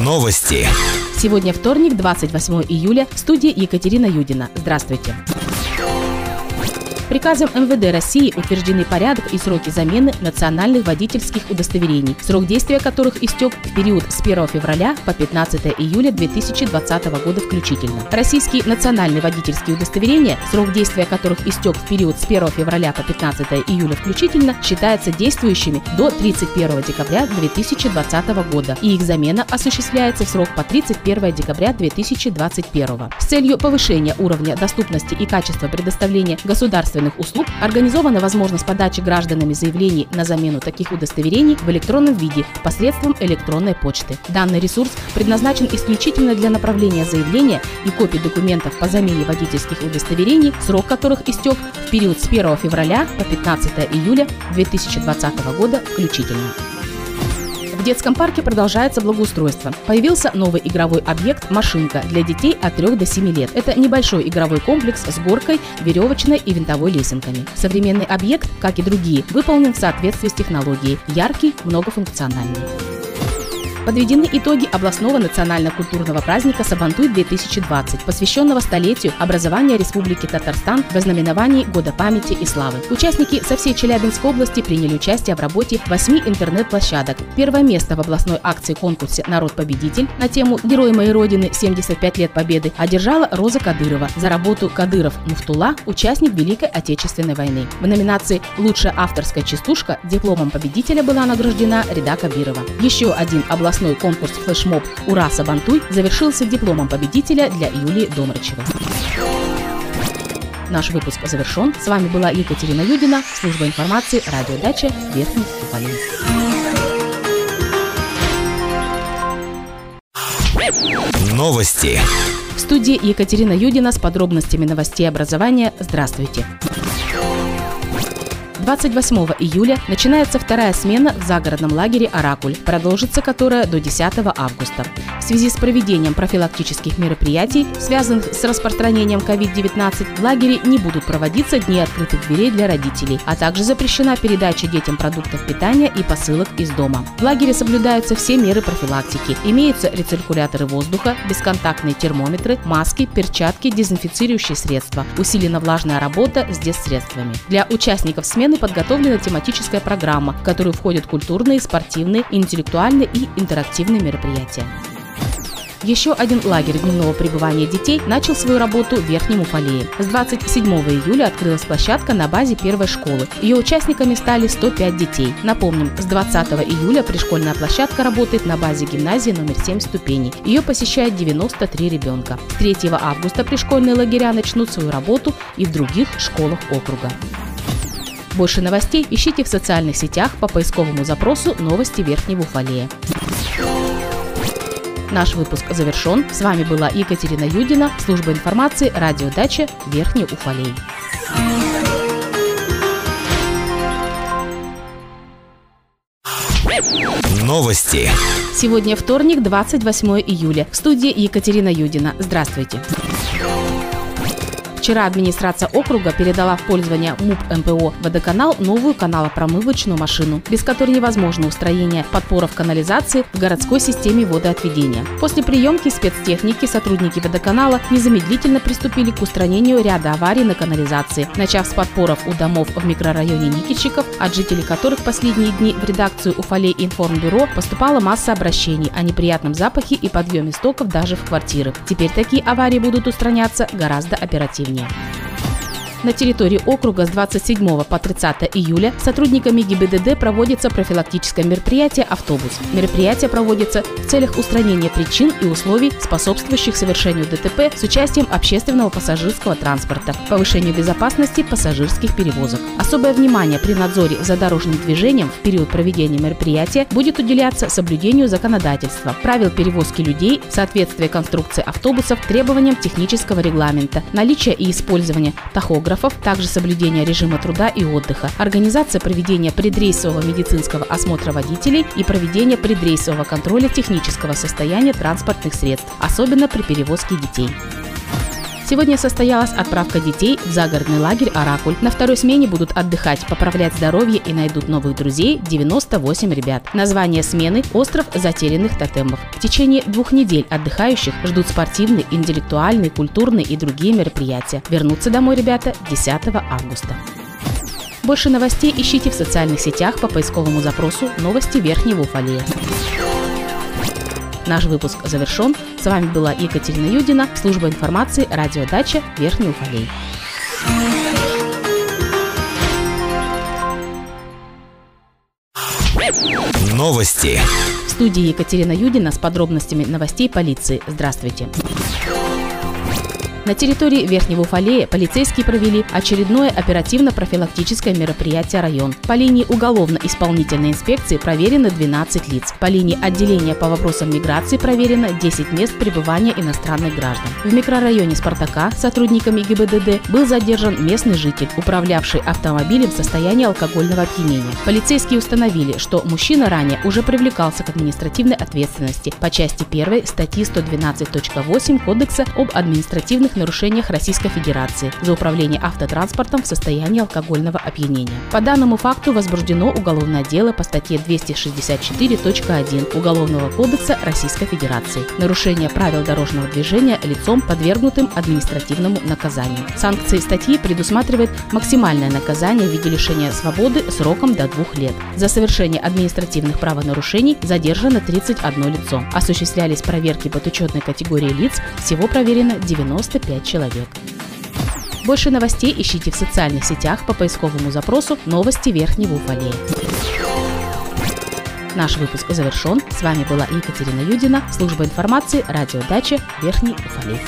Новости. Сегодня вторник, 28 июля, в студии Екатерина Юдина. Здравствуйте. Приказом МВД России утверждены порядок и сроки замены национальных водительских удостоверений, срок действия которых истек в период с 1 февраля по 15 июля 2020 года включительно. Российские национальные водительские удостоверения, срок действия которых истек в период с 1 февраля по 15 июля включительно, считаются действующими до 31 декабря 2020 года, и их замена осуществляется в срок по 31 декабря 2021. С целью повышения уровня доступности и качества предоставления государственных государственных услуг организована возможность подачи гражданами заявлений на замену таких удостоверений в электронном виде посредством электронной почты. Данный ресурс предназначен исключительно для направления заявления и копий документов по замене водительских удостоверений, срок которых истек в период с 1 февраля по 15 июля 2020 года включительно. В детском парке продолжается благоустройство. Появился новый игровой объект «Машинка» для детей от 3 до 7 лет. Это небольшой игровой комплекс с горкой, веревочной и винтовой лесенками. Современный объект, как и другие, выполнен в соответствии с технологией. Яркий, многофункциональный. Подведены итоги областного национально-культурного праздника Сабантуй-2020, посвященного столетию образования Республики Татарстан в ознаменовании Года памяти и славы. Участники со всей Челябинской области приняли участие в работе восьми интернет-площадок. Первое место в областной акции конкурсе «Народ-победитель» на тему «Герой моей Родины. 75 лет Победы» одержала Роза Кадырова за работу «Кадыров Муфтула. Участник Великой Отечественной войны». В номинации «Лучшая авторская частушка» дипломом победителя была награждена Реда Кабирова. Еще один областной областной конкурс «Флешмоб Ура Сабантуй» завершился дипломом победителя для Юлии Домрачевой. Наш выпуск завершен. С вами была Екатерина Юдина, служба информации, радиодача Верхний Уфалей. Новости. В студии Екатерина Юдина с подробностями новостей образования. Здравствуйте. 28 июля начинается вторая смена в загородном лагере «Оракуль», продолжится которая до 10 августа. В связи с проведением профилактических мероприятий, связанных с распространением COVID-19, в лагере не будут проводиться дни открытых дверей для родителей, а также запрещена передача детям продуктов питания и посылок из дома. В лагере соблюдаются все меры профилактики. Имеются рециркуляторы воздуха, бесконтактные термометры, маски, перчатки, дезинфицирующие средства. Усилена влажная работа с дезсредствами. Для участников смены смены подготовлена тематическая программа, в которую входят культурные, спортивные, интеллектуальные и интерактивные мероприятия. Еще один лагерь дневного пребывания детей начал свою работу в Верхнем Уфалее. С 27 июля открылась площадка на базе первой школы. Ее участниками стали 105 детей. Напомним, с 20 июля пришкольная площадка работает на базе гимназии номер 7 ступеней. Ее посещает 93 ребенка. С 3 августа пришкольные лагеря начнут свою работу и в других школах округа. Больше новостей ищите в социальных сетях по поисковому запросу «Новости Верхнего Уфалея». Наш выпуск завершен. С вами была Екатерина Юдина, служба информации, радиодача Верхний Уфалей. Новости. Сегодня вторник, 28 июля. В студии Екатерина Юдина. Здравствуйте. Вчера администрация округа передала в пользование МУП МПО «Водоканал» новую каналопромывочную машину, без которой невозможно устроение подпоров канализации в городской системе водоотведения. После приемки спецтехники сотрудники водоканала незамедлительно приступили к устранению ряда аварий на канализации, начав с подпоров у домов в микрорайоне Никитчиков, от жителей которых последние дни в редакцию Уфалей информбюро поступала масса обращений о неприятном запахе и подъеме стоков даже в квартиры. Теперь такие аварии будут устраняться гораздо оперативнее Yeah. На территории округа с 27 по 30 июля сотрудниками ГИБДД проводится профилактическое мероприятие «Автобус». Мероприятие проводится в целях устранения причин и условий, способствующих совершению ДТП с участием общественного пассажирского транспорта, повышению безопасности пассажирских перевозок. Особое внимание при надзоре за дорожным движением в период проведения мероприятия будет уделяться соблюдению законодательства, правил перевозки людей, соответствия конструкции автобусов требованиям технического регламента, наличия и использования тахографа, тахографов, также соблюдение режима труда и отдыха, организация проведения предрейсового медицинского осмотра водителей и проведение предрейсового контроля технического состояния транспортных средств, особенно при перевозке детей. Сегодня состоялась отправка детей в загородный лагерь «Оракуль». На второй смене будут отдыхать, поправлять здоровье и найдут новых друзей 98 ребят. Название смены – «Остров затерянных тотемов». В течение двух недель отдыхающих ждут спортивные, интеллектуальные, культурные и другие мероприятия. Вернутся домой ребята 10 августа. Больше новостей ищите в социальных сетях по поисковому запросу «Новости Верхнего Уфалея». Наш выпуск завершен. С вами была Екатерина Юдина, служба информации «Радиодача Верхний Уфалей». Новости. В студии Екатерина Юдина с подробностями новостей полиции. Здравствуйте. На территории Верхнего Уфалея полицейские провели очередное оперативно-профилактическое мероприятие «Район». По линии уголовно-исполнительной инспекции проверено 12 лиц. По линии отделения по вопросам миграции проверено 10 мест пребывания иностранных граждан. В микрорайоне «Спартака» сотрудниками ГИБДД был задержан местный житель, управлявший автомобилем в состоянии алкогольного опьянения. Полицейские установили, что мужчина ранее уже привлекался к административной ответственности по части 1 статьи 112.8 Кодекса об административных административных нарушениях Российской Федерации за управление автотранспортом в состоянии алкогольного опьянения. По данному факту возбуждено уголовное дело по статье 264.1 Уголовного кодекса Российской Федерации. Нарушение правил дорожного движения лицом, подвергнутым административному наказанию. Санкции статьи предусматривает максимальное наказание в виде лишения свободы сроком до двух лет. За совершение административных правонарушений задержано 31 лицо. Осуществлялись проверки подучетной категории лиц, всего проверено 95 5 человек. Больше новостей ищите в социальных сетях по поисковому запросу «Новости Верхнего Уфалея». Наш выпуск завершен. С вами была Екатерина Юдина, служба информации, радиодача Верхний Уфалей.